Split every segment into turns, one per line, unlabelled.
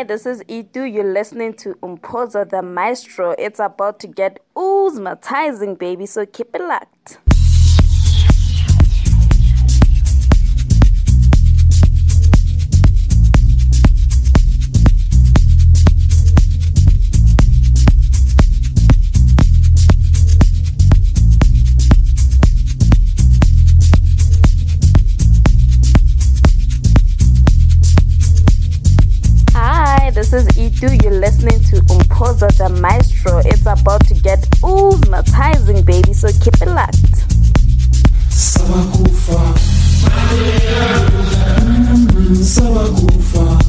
Hi, this is Itu. You're listening to Umpoza the Maestro. It's about to get oozmatizing, baby, so keep it locked. Itu. You're listening to Umpoza the Maestro. It's about to get oozmatizing, baby, so keep it locked.
sabakufa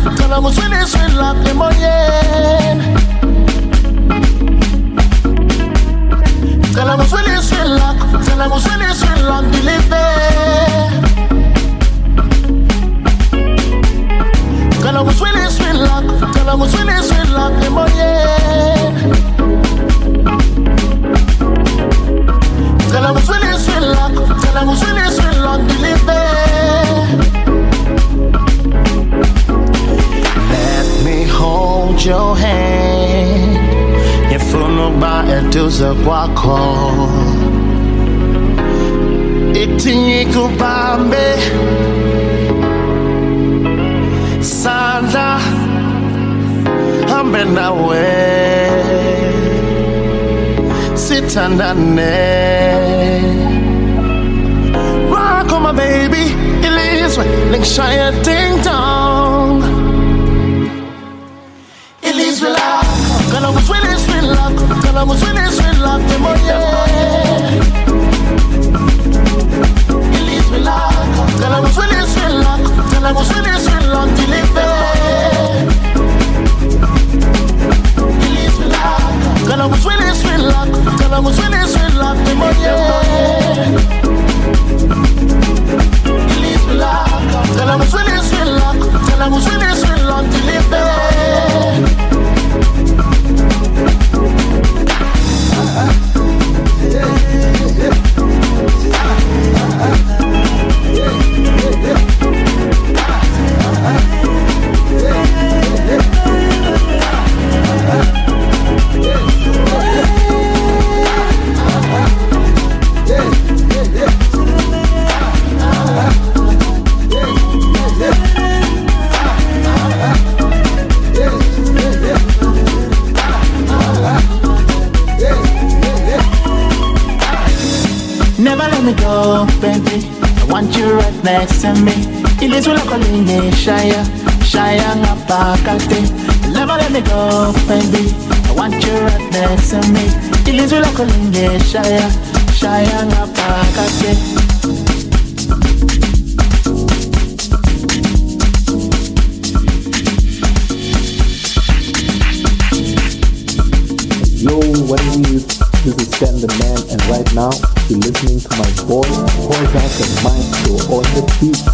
Kalau mu swing swing la primoyen Kalau mu swing swing la Kalau mu swing swing la deliver Kalau mu swing swing la Kalau mu swing swing la primoyen Kalau mu swing swing la Kalau mu swing swing la deliver your hand. If you're nobody it's a quack Johan Yafunumba etuza kwako Itinyikubambe Sanda Hambe nawe Sitandane Rock on my baby Ilizwe Lingshaya ding dong. I was winning sweet love. Girl, I was winning sweet love. Them oh yeah. It leaves me like. Girl, I'm winning sweet love. Girl, I was winning sweet love. Deliver. It leaves me like. Girl, I'm winning sweet love. Girl, I was winning sweet love. Them oh yeah. It me like. Girl, I'm winning sweet love. Girl, I was winning sweet love. Deliver. yeah. ningeshaya shaya ngapakati never let me go baby. I want you right next to me. Ilizwi lakho lingeshaya shaya ngapakati
Yo, what it is, this is Sam the Man, and right now you're listening to my boy, podcast, and mind show all the beat.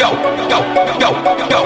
go, go, go, go.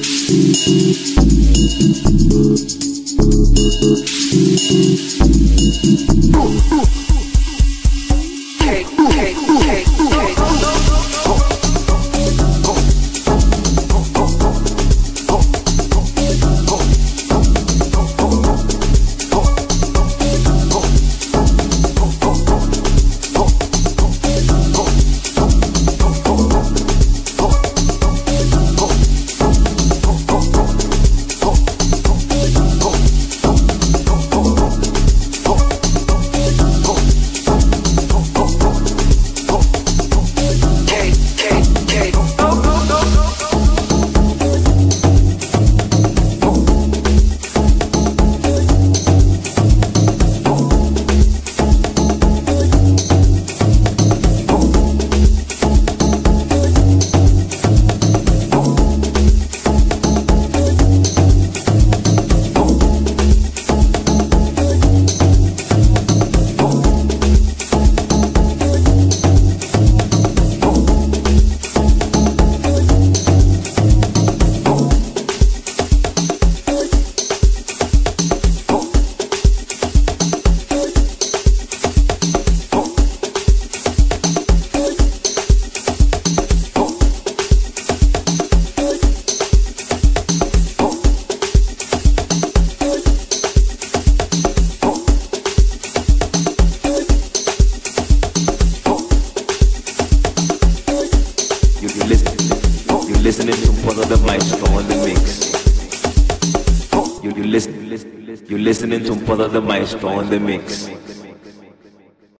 Listening to Brother the Maestro on the mix.